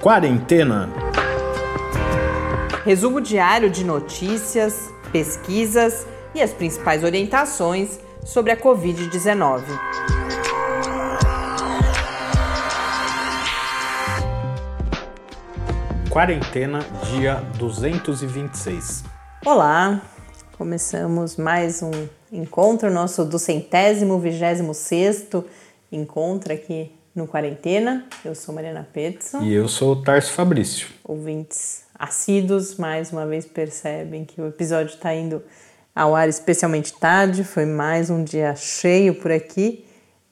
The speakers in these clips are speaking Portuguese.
Quarentena. Resumo diário de notícias, pesquisas e as principais orientações sobre a Covid-19. Quarentena, dia 226. Olá, começamos mais um encontro, nosso do centésimo, vigésimo sexto encontro aqui no Quarentena. Eu sou Mariana Petson. E eu sou o Tarso Fabrício. Ouvintes assíduos, mais uma vez percebem que o episódio está indo ao ar especialmente tarde. Foi mais um dia cheio por aqui.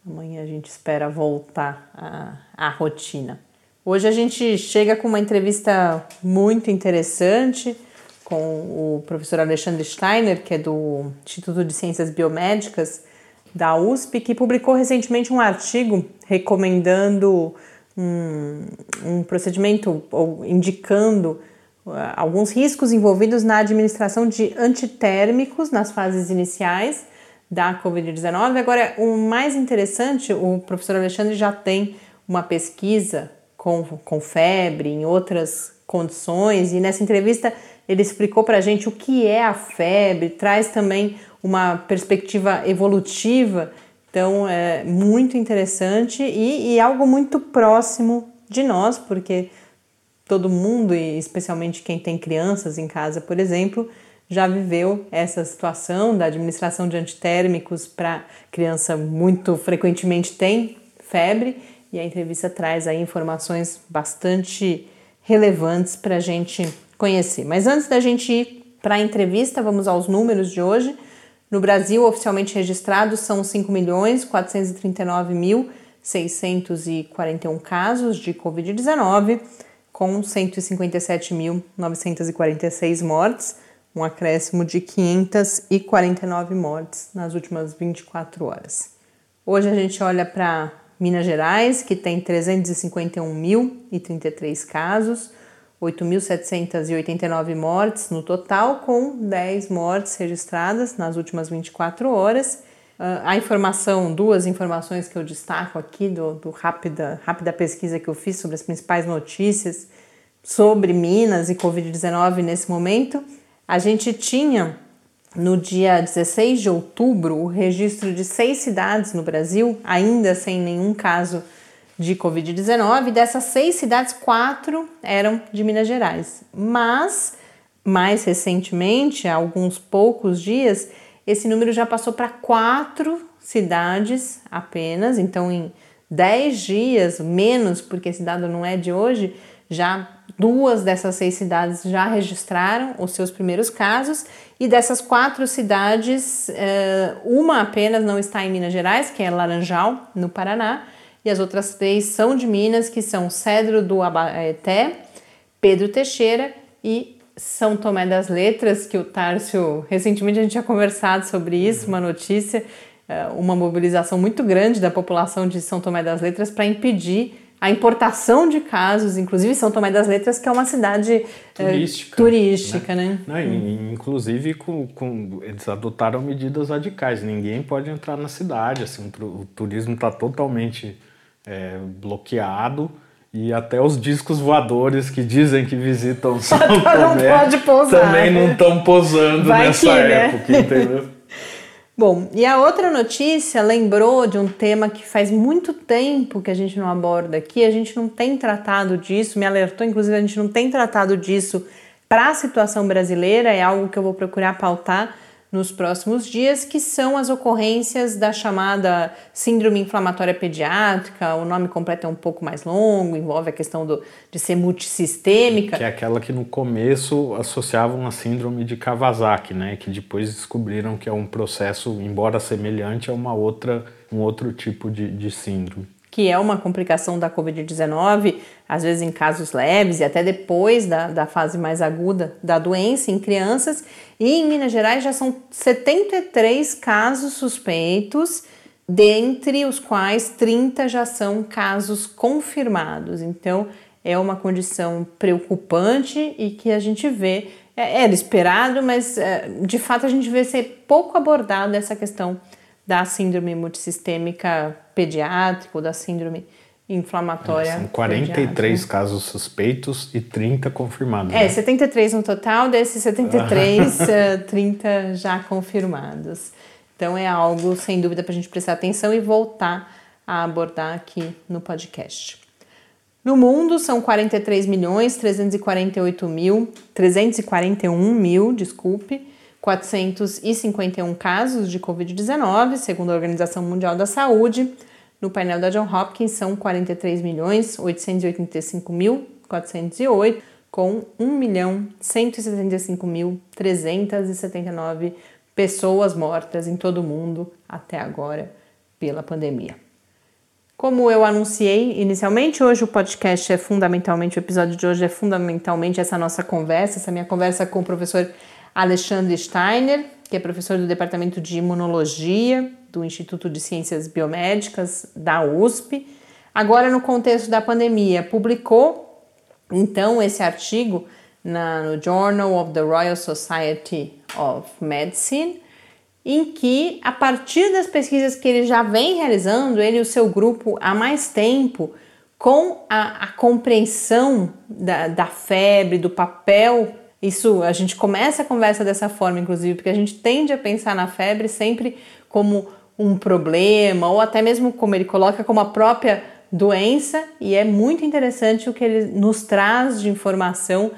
Amanhã a gente espera voltar à, à rotina. Hoje a gente chega com uma entrevista muito interessante com o professor Alexandre Steiner, que é do Instituto de Ciências Biomédicas da USP, que publicou recentemente um artigo recomendando um, um procedimento ou indicando uh, alguns riscos envolvidos na administração de antitérmicos nas fases iniciais da Covid-19. Agora, o mais interessante, o professor Alexandre já tem uma pesquisa com, com febre, em outras condições, e nessa entrevista ele explicou para a gente o que é a febre, traz também uma perspectiva evolutiva, então é muito interessante e, e algo muito próximo de nós, porque todo mundo, e especialmente quem tem crianças em casa, por exemplo, já viveu essa situação da administração de antitérmicos para criança muito frequentemente tem febre. E a entrevista traz aí informações bastante relevantes para a gente conhecer. Mas antes da gente ir para a entrevista, vamos aos números de hoje. No Brasil, oficialmente registrados são 5.439.641 casos de Covid-19, com 157.946 mortes, um acréscimo de 549 mortes nas últimas 24 horas. Hoje a gente olha para Minas Gerais, que tem 351.033 casos, 8.789 mortes no total, com 10 mortes registradas nas últimas 24 horas. Uh, a informação, duas informações que eu destaco aqui do, do rápida, rápida pesquisa que eu fiz sobre as principais notícias sobre Minas e Covid-19 nesse momento. A gente tinha no dia 16 de outubro o registro de seis cidades no Brasil, ainda sem nenhum caso de Covid-19. Dessas seis cidades, quatro eram de Minas Gerais. Mas, mais recentemente, há alguns poucos dias, esse número já passou para quatro cidades apenas. Então, em dez dias, menos, porque esse dado não é de hoje, já duas dessas seis cidades já registraram os seus primeiros casos e dessas quatro cidades, eh, uma apenas não está em Minas Gerais, que é Laranjal, no Paraná, e as outras três são de Minas, que são Cedro do Abaeté, Pedro Teixeira e São Tomé das Letras, que o Tárcio, recentemente a gente tinha conversado sobre isso, uma notícia, eh, uma mobilização muito grande da população de São Tomé das Letras para impedir a importação de casos, inclusive São Tomé das Letras, que é uma cidade eh, turística, turística né? né? Não, hum. Inclusive, com, com, eles adotaram medidas radicais. Ninguém pode entrar na cidade. Assim, o, turismo está totalmente é, bloqueado. E até os discos voadores que dizem que visitam São Tomé também não estão posando Vai nessa que, né? época, entendeu? Bom, e a outra notícia lembrou de um tema que faz muito tempo que a gente não aborda aqui, a gente não tem tratado disso, me alertou, inclusive, a gente não tem tratado disso para a situação brasileira, é algo que eu vou procurar pautar nos próximos dias, que são as ocorrências da chamada síndrome inflamatória pediátrica. O nome completo é um pouco mais longo, envolve a questão do, de ser multissistêmica. Que é aquela que no começo associavam a síndrome de Kawasaki, né? Que depois descobriram que é um processo, embora semelhante, a uma outra, um outro tipo de, de síndrome que é uma complicação da Covid-19, às vezes em casos leves e até depois da, da fase mais aguda da doença em crianças. E em Minas Gerais já são 73 casos suspeitos, dentre os quais 30 já são casos confirmados. Então é uma condição preocupante e que a gente vê, é, era esperado, mas é, de fato a gente vê ser pouco abordada essa questão da síndrome multissistêmica pediátrica ou da síndrome inflamatória. São 43 casos suspeitos e 30 confirmados. É, né? 73 no total, desses 73, 30 já confirmados. Então é algo, sem dúvida, para a gente prestar atenção e voltar a abordar aqui no podcast. No mundo são 43 milhões 348 mil 341 mil, desculpe, 451 casos de COVID-19, segundo a Organização Mundial da Saúde. No painel da John Hopkins são 43 milhões 885 mil 408, com 1 milhão 175 mil 379 pessoas mortas em todo o mundo até agora pela pandemia. Como eu anunciei inicialmente, hoje o podcast é fundamentalmente, o episódio de hoje é fundamentalmente essa nossa conversa, essa minha conversa com o professor Alexandre Steiner, que é professor do Departamento de Imunologia do Instituto de Ciências Biomédicas da USP. Agora, no contexto da pandemia, publicou então esse artigo na, no Journal of the Royal Society of Medicine, em que, a partir das pesquisas que ele já vem realizando, ele e o seu grupo há mais tempo, com a, a compreensão da, da febre, do papel isso, a gente começa a conversa dessa forma, inclusive, porque a gente tende a pensar na febre sempre como um problema, ou até mesmo como ele coloca, como a própria doença, e é muito interessante o que ele nos traz de informação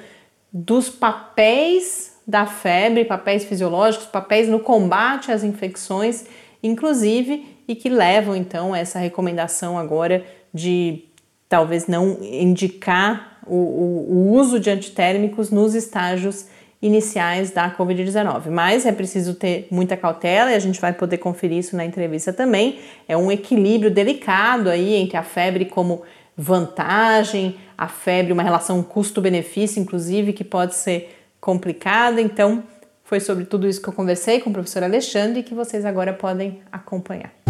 dos papéis da febre, papéis fisiológicos, papéis no combate às infecções, inclusive, e que levam então essa recomendação agora de talvez não indicar o, o, o uso de antitérmicos nos estágios iniciais da Covid-19. Mas é preciso ter muita cautela e a gente vai poder conferir isso na entrevista também. É um equilíbrio delicado aí entre a febre como vantagem, a febre, uma relação custo-benefício, inclusive, que pode ser complicada. Então, foi sobre tudo isso que eu conversei com o professor Alexandre e que vocês agora podem acompanhar.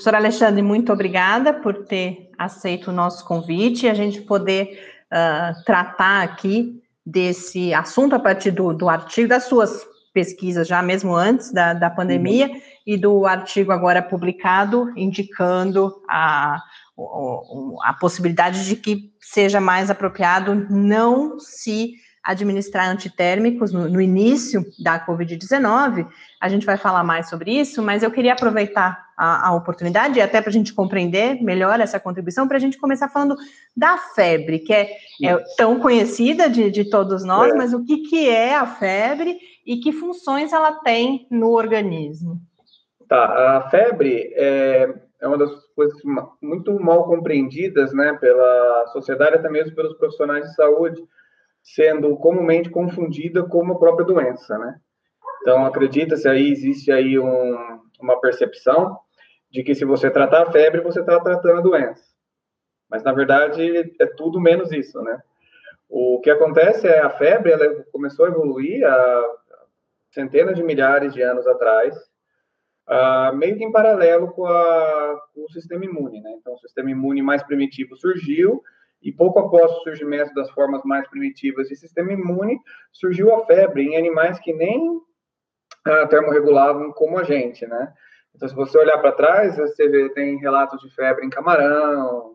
Professor Alexandre, muito obrigada por ter aceito o nosso convite e a gente poder uh, tratar aqui desse assunto a partir do, do artigo, das suas pesquisas já mesmo antes da, da pandemia uhum. e do artigo agora publicado indicando a, a possibilidade de que seja mais apropriado não se administrar antitérmicos no, no início da Covid-19. A gente vai falar mais sobre isso, mas eu queria aproveitar a, a oportunidade, até para a gente compreender melhor essa contribuição, para a gente começar falando da febre, que é, é tão conhecida de, de todos nós, é. mas o que, que é a febre e que funções ela tem no organismo? Tá, a febre é, é uma das coisas muito mal compreendidas né, pela sociedade, até mesmo pelos profissionais de saúde, sendo comumente confundida com a própria doença, né? Então, acredita-se aí, existe aí um, uma percepção de que se você tratar a febre, você está tratando a doença. Mas, na verdade, é tudo menos isso, né? O que acontece é a febre, ela começou a evoluir há centenas de milhares de anos atrás, uh, meio que em paralelo com, a, com o sistema imune, né? Então, o sistema imune mais primitivo surgiu, e pouco após o surgimento das formas mais primitivas de sistema imune, surgiu a febre em animais que nem uh, termorregulavam como a gente, né? Então, se você olhar para trás, você vê, tem relatos de febre em camarão,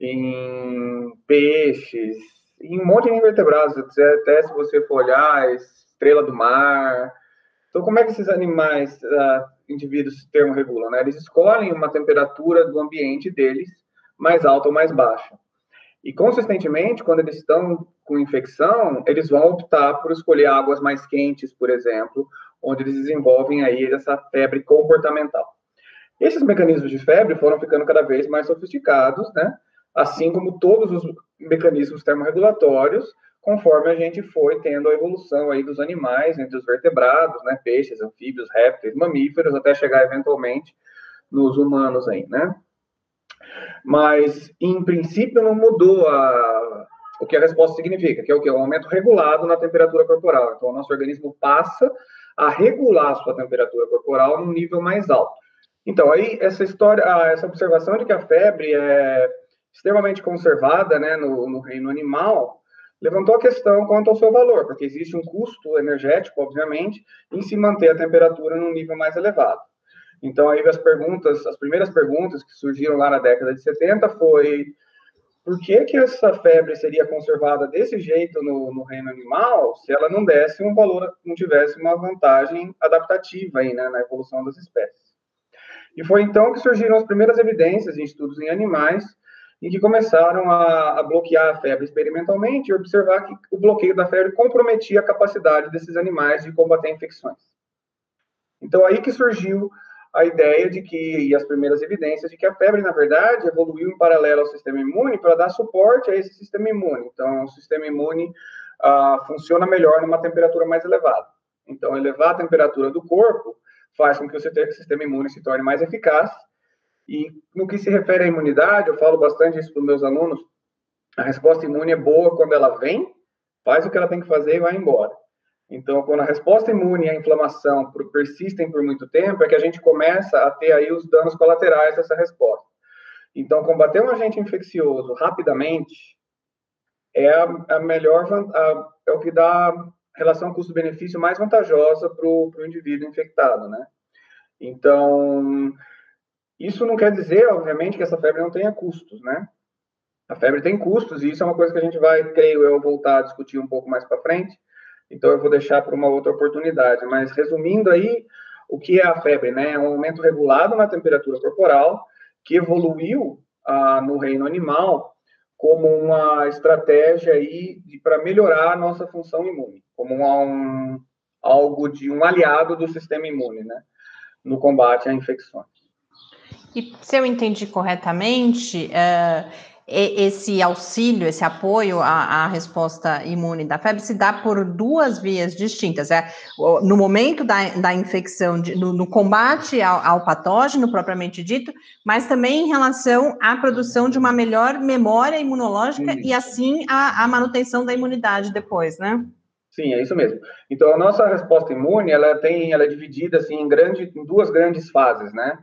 em peixes, em um monte de invertebrados, até se você for olhar, estrela do mar. Então, como é que esses animais, uh, indivíduos termorregulam? Né? Eles escolhem uma temperatura do ambiente deles mais alta ou mais baixa. E, consistentemente, quando eles estão com infecção, eles vão optar por escolher águas mais quentes, por exemplo, onde eles desenvolvem aí essa febre comportamental. Esses mecanismos de febre foram ficando cada vez mais sofisticados, né? Assim como todos os mecanismos termorregulatórios, conforme a gente foi tendo a evolução aí dos animais, entre os vertebrados, né? Peixes, anfíbios, répteis, mamíferos, até chegar eventualmente nos humanos aí, né? Mas, em princípio, não mudou a, o que a resposta significa, que é o que? Um aumento regulado na temperatura corporal. Então, o nosso organismo passa a regular a sua temperatura corporal num nível mais alto. Então, aí, essa história, essa observação de que a febre é extremamente conservada né, no, no reino animal, levantou a questão quanto ao seu valor, porque existe um custo energético, obviamente, em se manter a temperatura num nível mais elevado. Então, aí as perguntas, as primeiras perguntas que surgiram lá na década de 70 foi por que, que essa febre seria conservada desse jeito no, no, reino animal se ela não desse um valor, não tivesse uma vantagem adaptativa aí, né, na evolução das espécies. E foi então que surgiram as primeiras evidências em estudos em animais em que começaram a, a, bloquear a febre experimentalmente e observar que o bloqueio da febre comprometia a capacidade desses animais de combater infecções. Então, aí que surgiu a ideia de que, e as primeiras evidências de que a febre, na verdade, evoluiu em paralelo ao sistema imune para dar suporte a esse sistema imune. Então, o sistema imune ah, funciona melhor numa temperatura mais elevada. Então, elevar a temperatura do corpo faz com que o sistema imune se torne mais eficaz. E no que se refere à imunidade, eu falo bastante isso para os meus alunos, a resposta imune é boa quando ela vem, faz o que ela tem que fazer e vai embora. Então, quando a resposta imune a inflamação persistem por muito tempo, é que a gente começa a ter aí os danos colaterais dessa resposta. Então, combater um agente infeccioso rapidamente é a, a melhor, a, é o que dá relação custo-benefício mais vantajosa para o indivíduo infectado, né? Então, isso não quer dizer, obviamente, que essa febre não tenha custos, né? A febre tem custos e isso é uma coisa que a gente vai, creio eu, voltar a discutir um pouco mais para frente então eu vou deixar para uma outra oportunidade. Mas resumindo aí, o que é a febre? Né? É um aumento regulado na temperatura corporal que evoluiu ah, no reino animal como uma estratégia aí para melhorar a nossa função imune, como um, algo de um aliado do sistema imune, né, no combate a infecções. E se eu entendi corretamente, uh, esse auxílio, esse apoio à, à, resposta imune da febre se dá por duas vias distintas. É, no momento da, da infecção, de, no, no, combate ao, ao, patógeno propriamente dito, mas também em relação à produção de uma melhor memória imunológica Sim. e assim a, a, manutenção da imunidade depois, né? Sim, é isso mesmo. Então a nossa resposta imune ela tem, ela é dividida assim em, grande, em duas grandes fases, né?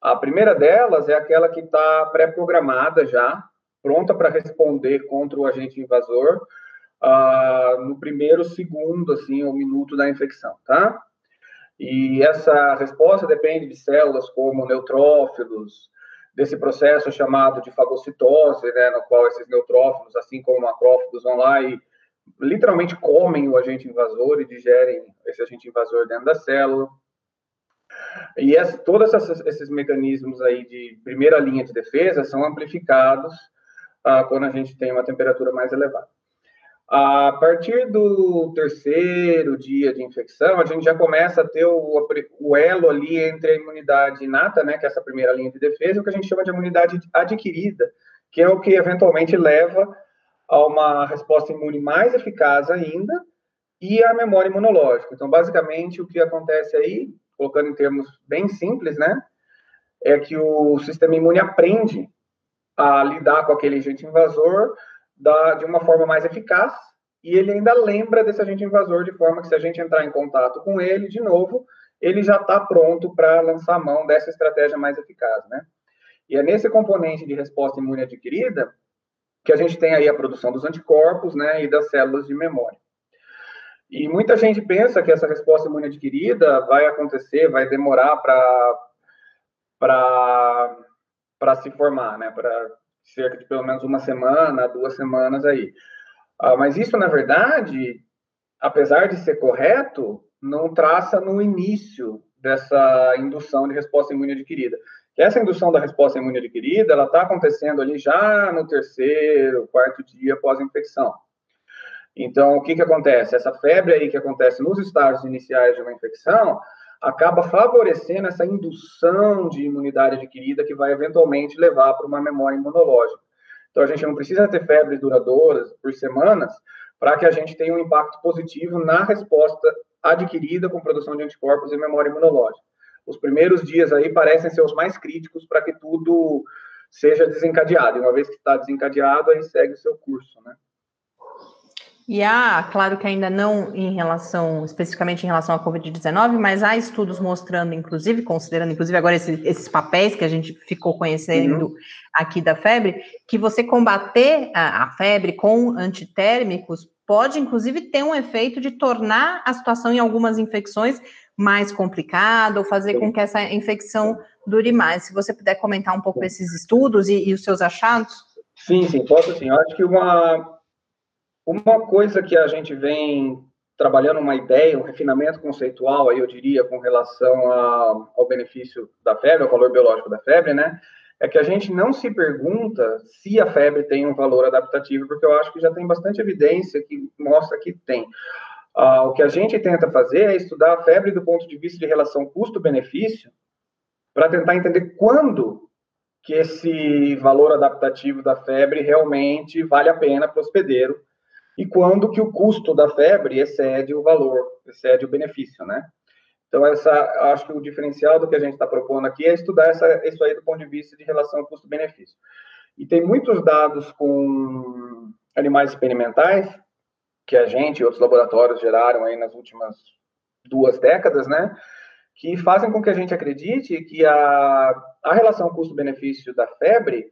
A primeira delas é aquela que está pré-programada já pronta para responder contra o agente invasor uh, no primeiro segundo, assim, ou minuto da infecção, tá? E essa resposta depende de células como neutrófilos, desse processo chamado de fagocitose, né, no qual esses neutrófilos, assim como macrófagos, vão lá e literalmente comem o agente invasor e digerem esse agente invasor dentro da célula. E essa, todos esses mecanismos aí de primeira linha de defesa são amplificados ah, quando a gente tem uma temperatura mais elevada. A partir do terceiro dia de infecção, a gente já começa a ter o, o, elo ali entre a imunidade inata, né, que é essa primeira linha de defesa, e o que a gente chama de imunidade adquirida, que é o que eventualmente leva a uma resposta imune mais eficaz ainda e a memória imunológica. Então, basicamente, o que acontece aí, colocando em termos bem simples, né, é que o sistema imune aprende a lidar com aquele agente invasor da, de uma forma mais eficaz, e ele ainda lembra desse agente invasor, de forma que se a gente entrar em contato com ele de novo, ele já está pronto para lançar mão dessa estratégia mais eficaz, né? E é nesse componente de resposta imune adquirida que a gente tem aí a produção dos anticorpos, né, e das células de memória. E muita gente pensa que essa resposta imune adquirida vai acontecer, vai demorar para para se formar, né? Para cerca de pelo menos uma semana, duas semanas aí. Ah, mas isso, na verdade, apesar de ser correto, não traça no início dessa indução de resposta imune adquirida. Essa indução da resposta imune adquirida, ela está acontecendo ali já no terceiro, quarto dia após a infecção. Então, o que que acontece? Essa febre aí que acontece nos estágios iniciais de uma infecção, acaba favorecendo essa indução de imunidade adquirida que vai eventualmente levar para uma memória imunológica. Então, a gente não precisa ter febres duradouras por semanas para que a gente tenha um impacto positivo na resposta adquirida com produção de anticorpos e memória imunológica. Os primeiros dias aí parecem ser os mais críticos para que tudo seja desencadeado. E uma vez que está desencadeado, aí segue o seu curso, né? E há, claro que ainda não em relação, especificamente em relação à Covid-19, mas há estudos mostrando, inclusive, considerando, inclusive, agora esses, esses papéis que a gente ficou conhecendo uhum. aqui da febre, que você combater a, a febre com antitérmicos pode, inclusive, ter um efeito de tornar a situação em algumas infecções mais complicada ou fazer com que essa infecção dure mais. Se você puder comentar um pouco esses estudos e, e os seus achados. Sim, sim, posso sim. Eu acho que uma, uma coisa que a gente vem trabalhando uma ideia, um refinamento conceitual, aí eu diria, com relação a, ao benefício da febre, ao valor biológico da febre, né? É que a gente não se pergunta se a febre tem um valor adaptativo, porque eu acho que já tem bastante evidência que mostra que tem. Ah, o que a gente tenta fazer é estudar a febre do ponto de vista de relação custo-benefício, para tentar entender quando que esse valor adaptativo da febre realmente vale a pena para o hospedeiro e quando que o custo da febre excede o valor, excede o benefício, né? Então, essa, acho que o diferencial do que a gente está propondo aqui é estudar essa, isso aí do ponto de vista de relação custo-benefício. E tem muitos dados com animais experimentais que a gente e outros laboratórios geraram aí nas últimas duas décadas, né? Que fazem com que a gente acredite que a, a relação custo-benefício da febre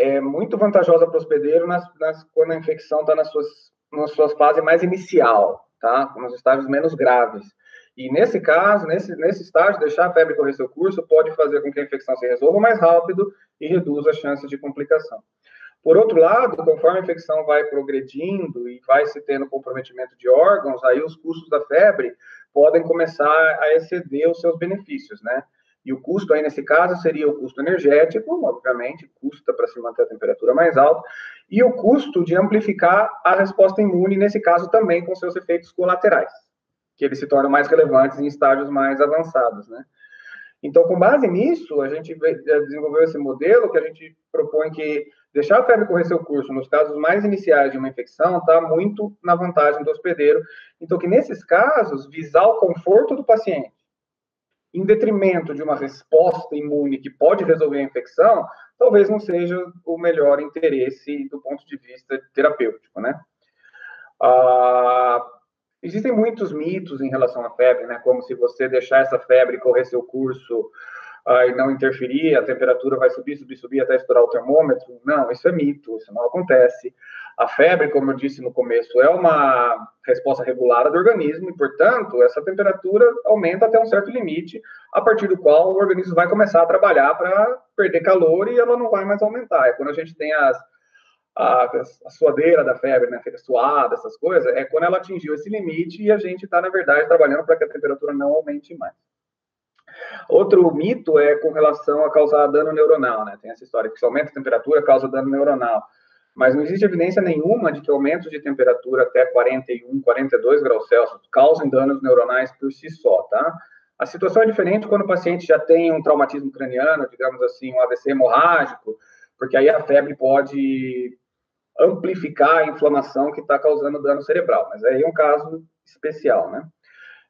é muito vantajosa para o hospedeiro nas, nas, quando a infecção está nas suas, nas suas fases mais inicial, tá? Nos estágios menos graves. E nesse caso, nesse, nesse estágio, deixar a febre correr seu curso pode fazer com que a infecção se resolva mais rápido e reduza as chances de complicação. Por outro lado, conforme a infecção vai progredindo e vai se tendo comprometimento de órgãos, aí os custos da febre podem começar a exceder os seus benefícios, né? E o custo aí, nesse caso, seria o custo energético, obviamente, custa para se manter a temperatura mais alta, e o custo de amplificar a resposta imune, nesse caso também com seus efeitos colaterais, que eles se tornam mais relevantes em estágios mais avançados, né? Então, com base nisso, a gente desenvolveu esse modelo que a gente propõe que deixar a febre correr seu curso nos casos mais iniciais de uma infecção está muito na vantagem do hospedeiro. Então, que nesses casos, visar o conforto do paciente, em detrimento de uma resposta imune que pode resolver a infecção, talvez não seja o melhor interesse do ponto de vista terapêutico, né? Ah, existem muitos mitos em relação à febre, né? Como se você deixar essa febre correr seu curso ah, e não interferir, a temperatura vai subir, subir, subir até estourar o termômetro. Não, isso é mito, isso não acontece. A febre, como eu disse no começo, é uma resposta regulada do organismo e, portanto, essa temperatura aumenta até um certo limite, a partir do qual o organismo vai começar a trabalhar para perder calor e ela não vai mais aumentar. É quando a gente tem as, a, a suadeira da febre, né, a suada, essas coisas, é quando ela atingiu esse limite e a gente está, na verdade, trabalhando para que a temperatura não aumente mais. Outro mito é com relação a causar dano neuronal, né? Tem essa história que se aumenta a temperatura, causa dano neuronal mas não existe evidência nenhuma de que aumentos de temperatura até 41, 42 graus Celsius causem danos neuronais por si só, tá? A situação é diferente quando o paciente já tem um traumatismo craniano, digamos assim, um AVC hemorrágico, porque aí a febre pode amplificar a inflamação que está causando dano cerebral, mas aí é um caso especial, né?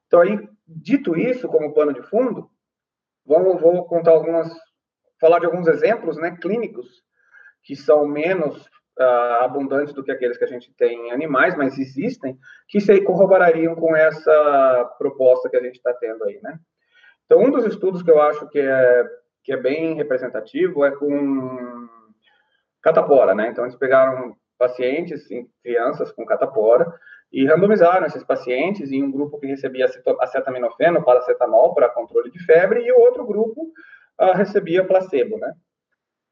Então aí, dito isso, como pano de fundo, vamos, vou contar algumas, falar de alguns exemplos, né, clínicos que são menos uh, abundantes do que aqueles que a gente tem em animais, mas existem, que se corroborariam com essa proposta que a gente está tendo aí, né? Então, um dos estudos que eu acho que é, que é bem representativo é com catapora, né? Então, eles pegaram pacientes, crianças com catapora, e randomizaram esses pacientes em um grupo que recebia acetaminofeno, paracetamol para controle de febre, e o outro grupo uh, recebia placebo, né?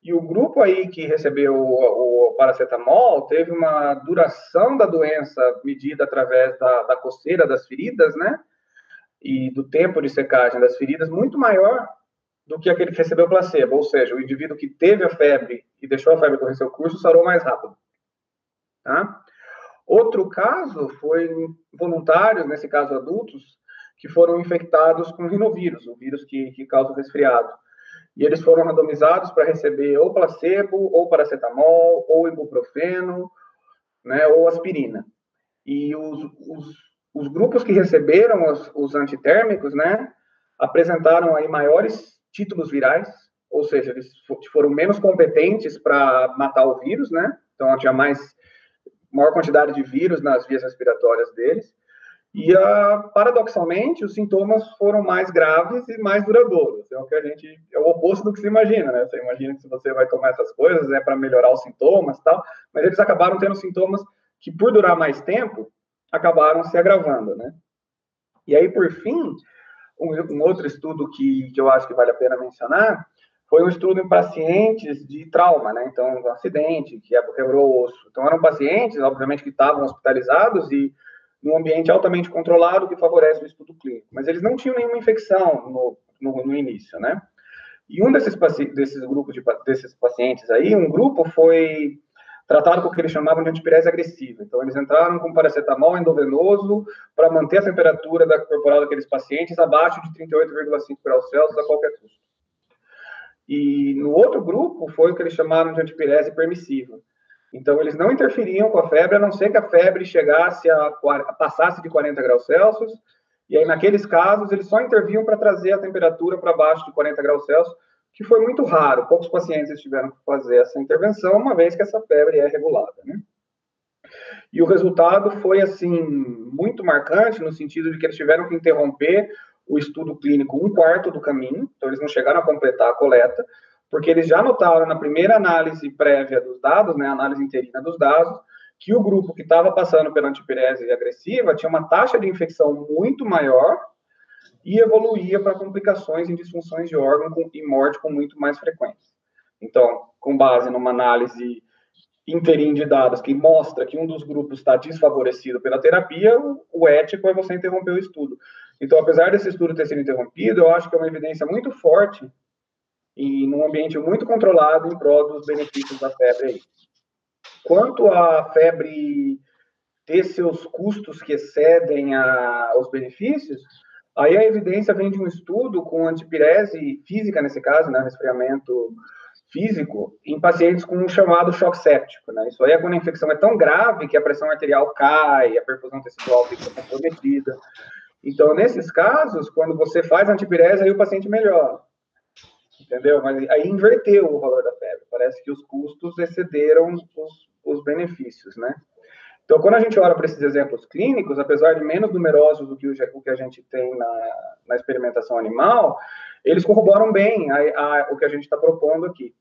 E o grupo aí que recebeu o, o, paracetamol teve uma duração da doença medida através da, da coceira das feridas, né? E do tempo de secagem das feridas muito maior do que aquele que recebeu placebo. Ou seja, o indivíduo que teve a febre e deixou a febre correr seu curso sarou mais rápido. Tá? Outro caso foi voluntários, nesse caso adultos, que foram infectados com rinovírus, o vírus que, que causa resfriado e eles foram randomizados para receber ou placebo, ou paracetamol, ou ibuprofeno, né, ou aspirina. E os, os, os grupos que receberam os, os antitérmicos, né, apresentaram aí maiores títulos virais, ou seja, eles foram menos competentes para matar o vírus, né, então tinha mais maior quantidade de vírus nas vias respiratórias deles. E, uh, paradoxalmente, os sintomas foram mais graves e mais duradouros. É o que a gente é o oposto do que se imagina, né? Você imagina que se você vai tomar essas coisas é para melhorar os sintomas, tal, mas eles acabaram tendo sintomas que, por durar mais tempo, acabaram se agravando, né? E aí, por fim, um, um outro estudo que, que eu acho que vale a pena mencionar foi um estudo em pacientes de trauma, né? Então, um acidente que quebrou o osso. Então, eram pacientes, obviamente, que estavam hospitalizados e num ambiente altamente controlado que favorece o estudo clínico. Mas eles não tinham nenhuma infecção no, no, no início, né? E um desses, desses grupos de, desses pacientes aí, um grupo foi tratado com o que eles chamavam de antipirese agressiva. Então, eles entraram com paracetamol endovenoso para manter a temperatura da corporal daqueles pacientes abaixo de 38,5 graus Celsius a qualquer custo. E no outro grupo foi o que eles chamaram de antipirese permissiva. Então, eles não interferiam com a febre, a não ser que a febre chegasse a, a passasse de 40 graus Celsius, e aí, naqueles casos, eles só interviam para trazer a temperatura para baixo de 40 graus Celsius, que foi muito raro. Poucos pacientes tiveram que fazer essa intervenção, uma vez que essa febre é regulada, né? E o resultado foi, assim, muito marcante, no sentido de que eles tiveram que interromper o estudo clínico um quarto do caminho, então eles não chegaram a completar a coleta, porque eles já notaram na primeira análise prévia dos dados, né, análise interina dos dados, que o grupo que estava passando pela antipirese agressiva tinha uma taxa de infecção muito maior e evoluía para complicações em disfunções de órgão com, e morte com muito mais frequência. Então, com base numa análise interim de dados que mostra que um dos grupos está desfavorecido pela terapia, o ético é você interromper o estudo. Então, apesar desse estudo ter sido interrompido, eu acho que é uma evidência muito forte e num ambiente muito controlado em prol dos benefícios da febre aí. Quanto à febre ter seus custos que excedem a, os benefícios, aí a evidência vem de um estudo com antipirese física, nesse caso, né, resfriamento físico, em pacientes com um chamado choque séptico. Né? Isso aí é quando a infecção é tão grave que a pressão arterial cai, a perfusão tecidual fica comprometida. Então, nesses casos, quando você faz antipirese, aí o paciente melhora entendeu? Mas aí inverteu o valor da febre. Parece que os custos excederam os, os benefícios, né? Então, quando a gente olha para esses exemplos clínicos, apesar de menos numerosos do que o, que a gente tem na, na experimentação animal, eles corroboram bem a, a, o que a gente está propondo aqui.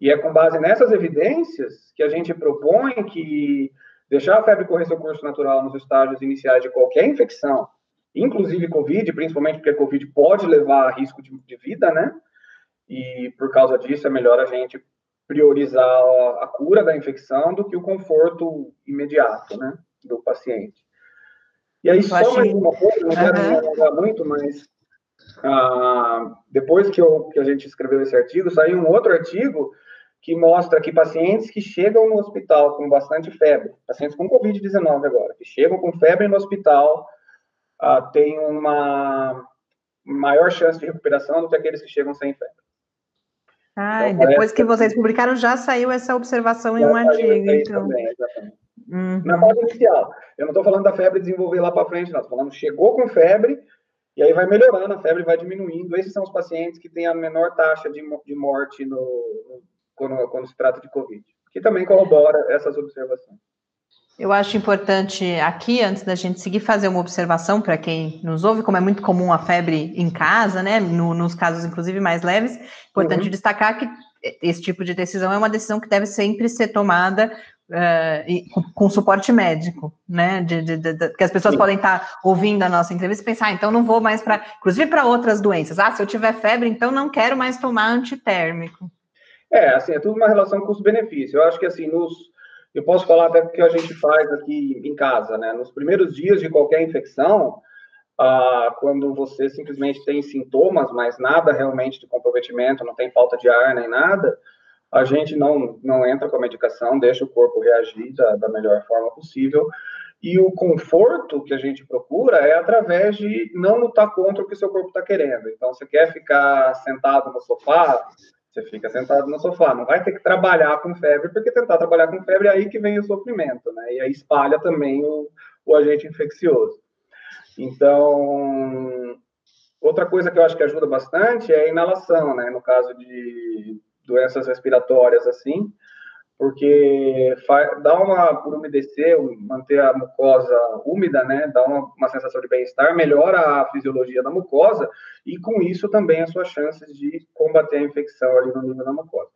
E é com base nessas evidências que a gente propõe que deixar a febre correr seu curso natural nos estágios iniciais de qualquer infecção, inclusive Covid, principalmente porque a Covid pode levar a risco de, de vida, né? E por causa disso é melhor a gente priorizar a cura da infecção do que o conforto imediato, né, do paciente. E aí, só mais uma coisa, não quero uhum. me alongar muito, mas ah, depois que, eu, que a gente escreveu esse artigo, saiu um outro artigo que mostra que pacientes que chegam no hospital com bastante febre, pacientes com Covid-19 agora, que chegam com febre no hospital, ah, têm uma maior chance de recuperação do que aqueles que chegam sem febre. Ah, então, depois que vocês publicaram, já saiu essa observação em um artigo. Então. Também, exatamente. Uhum. Na inicial. Eu não estou falando da febre desenvolver lá para frente, não. Estou falando chegou com febre e aí vai melhorando, a febre vai diminuindo. Esses são os pacientes que têm a menor taxa de, de morte no, no quando, quando se trata de Covid, que também corrobora essas observações. Eu acho importante aqui, antes da gente seguir, fazer uma observação para quem nos ouve, como é muito comum a febre em casa, né? No, nos casos, inclusive, mais leves, importante uhum. destacar que esse tipo de decisão é uma decisão que deve sempre ser tomada uh, com, com, suporte médico, né? De, de, de, que as pessoas Sim. podem estar ouvindo a nossa entrevista e pensar, ah, então não vou mais para, inclusive para outras doenças. Ah, se eu tiver febre, então não quero mais tomar antitérmico. É, assim, é tudo uma relação custo-benefício. Eu acho que assim, nos eu posso falar até porque a gente faz aqui em casa, né? Nos primeiros dias de qualquer infecção, ah, quando você simplesmente tem sintomas, mas nada realmente de comprometimento, não tem falta de ar nem nada, a gente não, não entra com a medicação, deixa o corpo reagir da, da melhor forma possível. E o conforto que a gente procura é através de não lutar contra o que seu corpo está querendo. Então, você quer ficar sentado no sofá, você fica sentado no sofá, não vai ter que trabalhar com febre, porque tentar trabalhar com febre é aí que vem o sofrimento, né? E aí espalha também o, o agente infeccioso. Então, outra coisa que eu acho que ajuda bastante é a inalação, né? No caso de doenças respiratórias, assim, porque dá uma, por umedecer, manter a mucosa úmida, né, dá uma, uma sensação de bem-estar, melhora a fisiologia da mucosa e com isso também as suas chances de combater a infecção ali no nível da mucosa.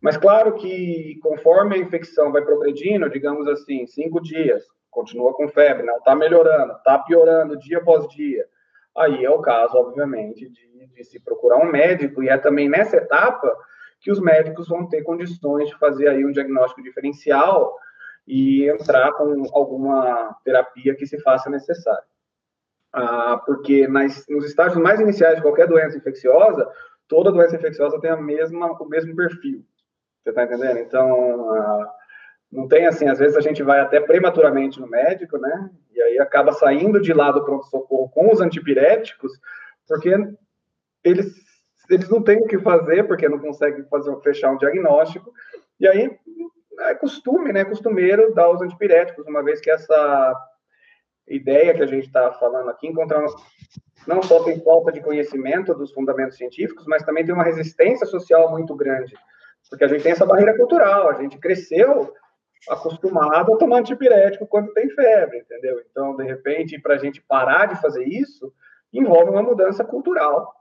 Mas claro que conforme a infecção vai progredindo, digamos assim, cinco dias, continua com febre, não está melhorando, está piorando dia após dia, aí é o caso, obviamente, de, de se procurar um médico e é também nessa etapa que os médicos vão ter condições de fazer aí um diagnóstico diferencial e entrar com alguma terapia que se faça necessária. Ah, porque nas, nos estágios mais iniciais de qualquer doença infecciosa, toda doença infecciosa tem a mesma, o mesmo perfil. Você está entendendo? Então, ah, não tem assim, às vezes a gente vai até prematuramente no médico, né? E aí acaba saindo de lá do pronto-socorro com os antipiréticos, porque eles eles não têm o que fazer, porque não conseguem fazer, fechar um diagnóstico, e aí é costume, né, costumeiro dar os antipiréticos, uma vez que essa ideia que a gente está falando aqui, encontrar não só tem falta de conhecimento dos fundamentos científicos, mas também tem uma resistência social muito grande, porque a gente tem essa barreira cultural, a gente cresceu acostumado a tomar antipirético quando tem febre, entendeu? Então, de repente, para a gente parar de fazer isso, envolve uma mudança cultural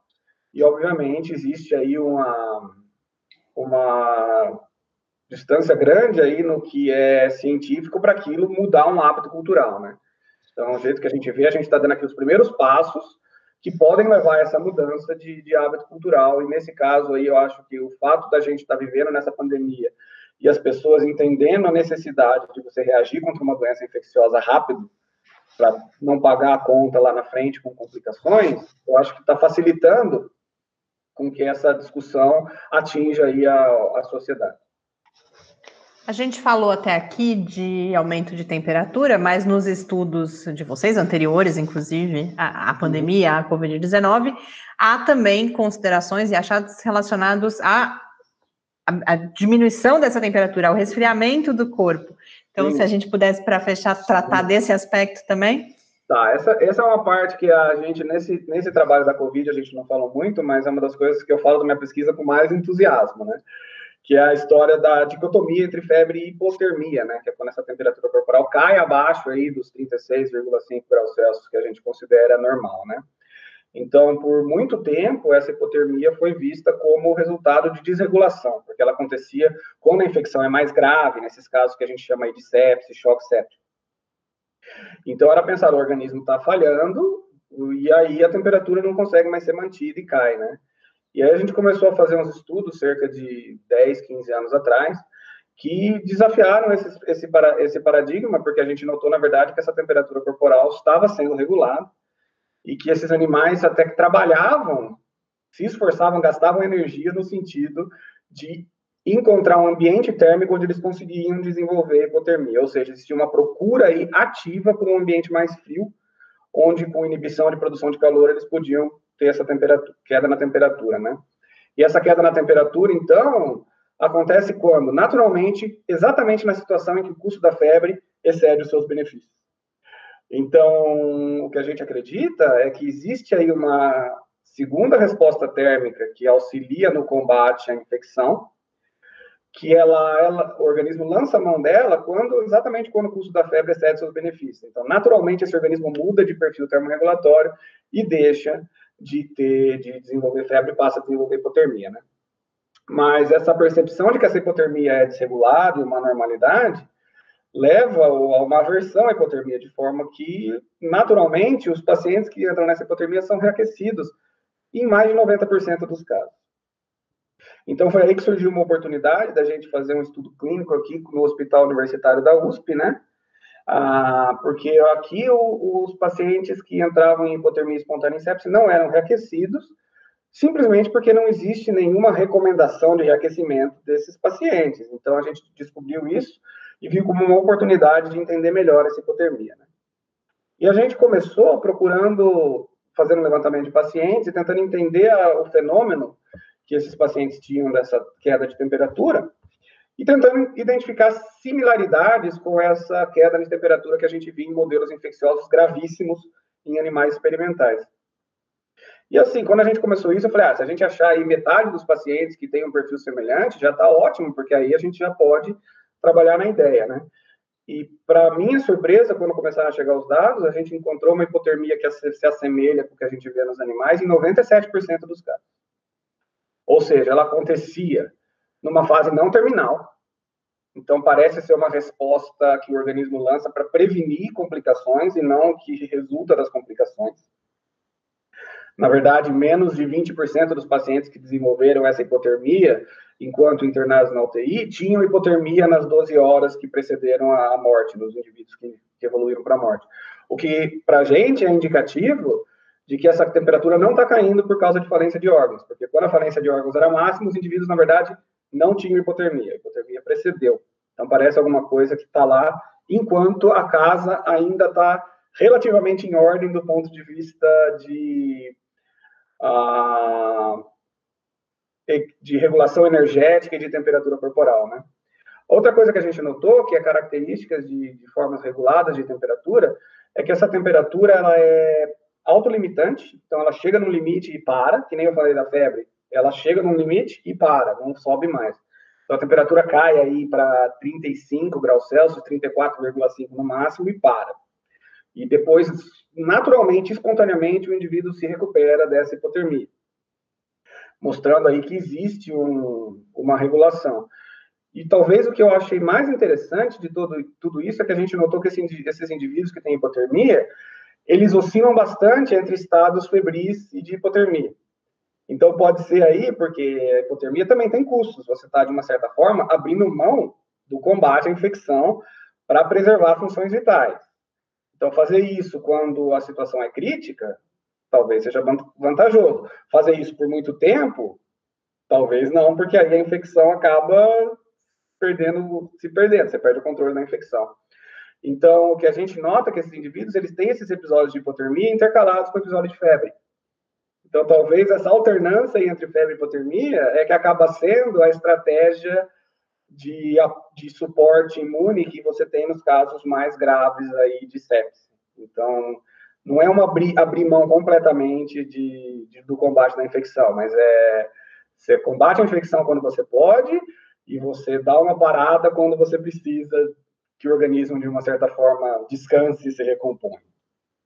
e, obviamente, existe aí uma, uma distância grande aí no que é científico para aquilo mudar um hábito cultural, né? Então, o jeito que a gente vê, a gente está dando aqui os primeiros passos que podem levar a essa mudança de, de hábito cultural. E, nesse caso aí, eu acho que o fato da gente estar tá vivendo nessa pandemia e as pessoas entendendo a necessidade de você reagir contra uma doença infecciosa rápido, para não pagar a conta lá na frente com complicações, eu acho que está facilitando com que essa discussão atinja aí a, a sociedade. A gente falou até aqui de aumento de temperatura, mas nos estudos de vocês, anteriores, inclusive, à, à pandemia, à Covid-19, há também considerações e achados relacionados à, à, diminuição dessa temperatura, ao resfriamento do corpo. Então, Sim. se a gente pudesse, para fechar, tratar desse aspecto também. Tá, essa, essa é uma parte que a gente, nesse, nesse trabalho da Covid, a gente não fala muito, mas é uma das coisas que eu falo da minha pesquisa com mais entusiasmo, né? Que é a história da dicotomia entre febre e hipotermia, né? Que é quando essa temperatura corporal cai abaixo aí dos 36,5 graus Celsius que a gente considera normal, né? Então, por muito tempo, essa hipotermia foi vista como resultado de desregulação, porque ela acontecia quando a infecção é mais grave, nesses casos que a gente chama de sepsis, choque séptico. Então era pensar, o organismo está falhando, e aí a temperatura não consegue mais ser mantida e cai, né? E aí a gente começou a fazer uns estudos, cerca de 10, 15 anos atrás, que desafiaram esse, esse, esse paradigma, porque a gente notou, na verdade, que essa temperatura corporal estava sendo regulada, e que esses animais até que trabalhavam, se esforçavam, gastavam energia no sentido de encontrar um ambiente térmico onde eles conseguiam desenvolver hipotermia, ou seja, existia uma procura aí ativa por um ambiente mais frio, onde com inibição de produção de calor eles podiam ter essa queda na temperatura, né? E essa queda na temperatura, então, acontece quando? Naturalmente, exatamente na situação em que o custo da febre excede os seus benefícios. Então, o que a gente acredita é que existe aí uma segunda resposta térmica que auxilia no combate à infecção, que ela, ela, o organismo lança a mão dela quando exatamente quando o custo da febre excede seus benefícios. Então, naturalmente, esse organismo muda de perfil termorregulatório e deixa de ter, de desenvolver febre passa a desenvolver hipotermia, né? Mas essa percepção de que essa hipotermia é desregulada e uma normalidade leva a uma aversão à hipotermia, de forma que, naturalmente, os pacientes que entram nessa hipotermia são reaquecidos em mais de 90% dos casos. Então foi aí que surgiu uma oportunidade da gente fazer um estudo clínico aqui no Hospital Universitário da USP, né? Ah, porque aqui o, os pacientes que entravam em hipotermia espontânea em sepsis não eram reaquecidos, simplesmente porque não existe nenhuma recomendação de reaquecimento desses pacientes. Então a gente descobriu isso e viu como uma oportunidade de entender melhor essa hipotermia. Né? E a gente começou procurando fazer um levantamento de pacientes e tentando entender a, o fenômeno que esses pacientes tinham dessa queda de temperatura e tentando identificar similaridades com essa queda de temperatura que a gente viu em modelos infecciosos gravíssimos em animais experimentais. E assim, quando a gente começou isso, eu falei, ah, se a gente achar aí metade dos pacientes que tem um perfil semelhante, já está ótimo, porque aí a gente já pode trabalhar na ideia, né? E, para minha surpresa, quando começaram a chegar os dados, a gente encontrou uma hipotermia que se assemelha com o que a gente vê nos animais em 97% dos casos. Ou seja, ela acontecia numa fase não terminal. Então, parece ser uma resposta que o organismo lança para prevenir complicações e não que resulta das complicações. Na verdade, menos de 20% dos pacientes que desenvolveram essa hipotermia, enquanto internados na UTI, tinham hipotermia nas 12 horas que precederam a morte, nos indivíduos que, evoluíram para a morte. O que, para a gente, é indicativo de que essa temperatura não está caindo por causa de falência de órgãos, porque quando a falência de órgãos era máxima, os indivíduos, na verdade, não tinham hipotermia. A hipotermia precedeu. Então, parece alguma coisa que está lá, enquanto a casa ainda está relativamente em ordem do ponto de vista de de regulação energética e de temperatura corporal, né? Outra coisa que a gente notou, que é características de, de formas reguladas de temperatura, é que essa temperatura ela é autolimitante, então ela chega no limite e para, que nem eu falei da febre, ela chega num limite e para, não sobe mais. Então a temperatura cai aí para 35 graus Celsius, 34,5 no máximo e para. E depois naturalmente, espontaneamente, o indivíduo se recupera dessa hipotermia, mostrando aí que existe um, uma regulação. E talvez o que eu achei mais interessante de todo, tudo isso é que a gente notou que esse, esses indivíduos que têm hipotermia, eles oscilam bastante entre estados febris e de hipotermia. Então pode ser aí, porque a hipotermia também tem custos. Você está, de uma certa forma, abrindo mão do combate à infecção para preservar funções vitais. Então, fazer isso quando a situação é crítica, talvez seja vantajoso. Fazer isso por muito tempo, talvez não, porque aí a infecção acaba perdendo, se perdendo, você perde o controle da infecção. Então, o que a gente nota é que esses indivíduos, eles têm esses episódios de hipotermia intercalados com episódios de febre. Então, talvez essa alternância entre febre e hipotermia é que acaba sendo a estratégia de, de suporte imune que você tem nos casos mais graves aí de sepsis. Então, não é uma abrir, abrir mão completamente de, de, do combate da infecção, mas é você combate a infecção quando você pode e você dá uma parada quando você precisa que o organismo, de uma certa forma, descanse e se recompõe.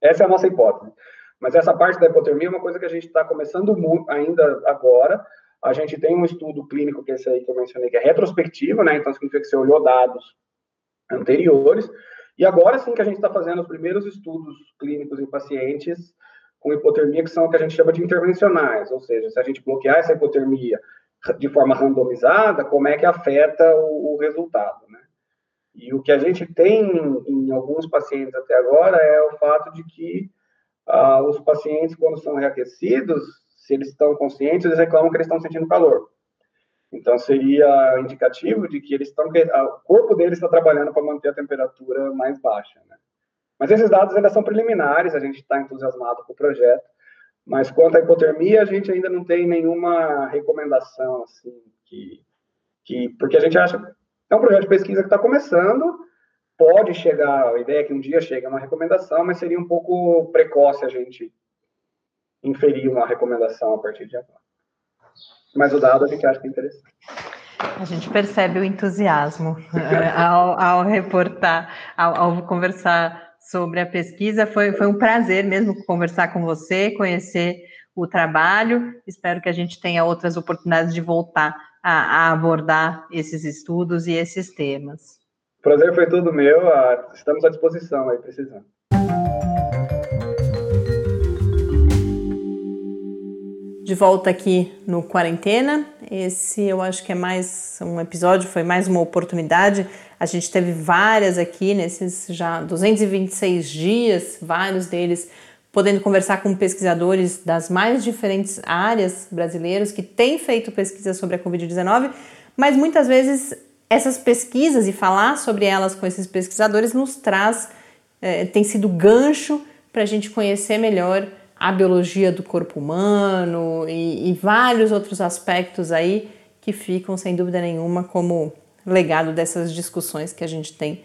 Essa é a nossa hipótese. Mas essa parte da hipotermia é uma coisa que a gente está começando ainda agora, a gente tem um estudo clínico, que é esse aí que eu mencionei, que é retrospectivo, né? Então, significa que você olhou dados anteriores. E agora sim que a gente está fazendo os primeiros estudos clínicos em pacientes com hipotermia, que são o que a gente chama de intervencionais, ou seja, se a gente bloquear essa hipotermia de forma randomizada, como é que afeta o, o resultado, né? E o que a gente tem em alguns pacientes até agora é o fato de que ah, os pacientes, quando são reaquecidos, se eles estão conscientes, eles reclamam que eles estão sentindo calor. Então, seria indicativo de que eles estão, o corpo deles está trabalhando para manter a temperatura mais baixa. Né? Mas esses dados ainda são preliminares, a gente está entusiasmado com o projeto, mas quanto à hipotermia, a gente ainda não tem nenhuma recomendação, assim, que, que porque a gente acha é um projeto de pesquisa que está começando, pode chegar, a ideia é que um dia chegue a uma recomendação, mas seria um pouco precoce a gente inferir uma recomendação a partir de agora. Mas o dado a gente acha que é interessante. A gente percebe o entusiasmo eh, ao, ao, reportar, ao, ao, conversar sobre a pesquisa. Foi, foi um prazer mesmo conversar com você, conhecer o trabalho. Espero que a gente tenha outras oportunidades de voltar a, a abordar esses estudos e esses temas. O prazer foi todo meu. Estamos à disposição aí, precisando. de volta aqui no Quarentena. Esse eu acho que é mais um episódio, foi mais uma oportunidade. A gente teve várias aqui nesses já 226 dias, vários deles podendo conversar com pesquisadores das mais diferentes áreas brasileiros que têm feito pesquisa sobre a Covid-19, mas muitas vezes essas pesquisas e falar sobre elas com esses pesquisadores nos traz, é, tem sido gancho para a gente conhecer melhor a biologia do corpo humano e, e vários outros aspectos aí que ficam, sem dúvida nenhuma, como legado dessas discussões que a gente tem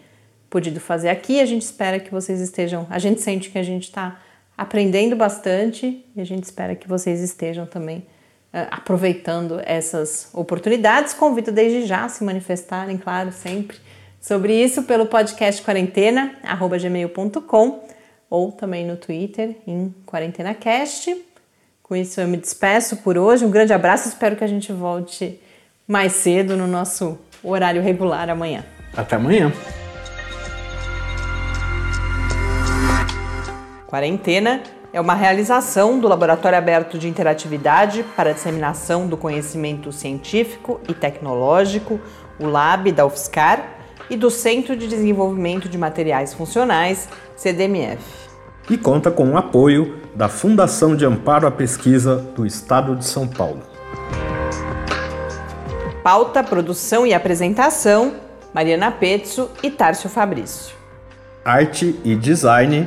podido fazer aqui. A gente espera que vocês estejam, a gente sente que a gente está aprendendo bastante e a gente espera que vocês estejam também uh, aproveitando essas oportunidades. Convido desde já a se manifestarem, claro, sempre sobre isso pelo podcast quarentena, gmail.com ou também no Twitter em QuarentenaCast. Com isso eu me despeço por hoje. Um grande abraço, espero que a gente volte mais cedo no nosso horário regular amanhã. Até amanhã. Quarentena é uma realização do Laboratório Aberto de Interatividade para a Disseminação do Conhecimento Científico e Tecnológico, o LAB da UFSCar, e do Centro de Desenvolvimento de Materiais Funcionais, CDMF. E conta com o apoio da Fundação de Amparo à Pesquisa do Estado de São Paulo. Pauta, produção e apresentação: Mariana Pezzo e Tárcio Fabrício. Arte e design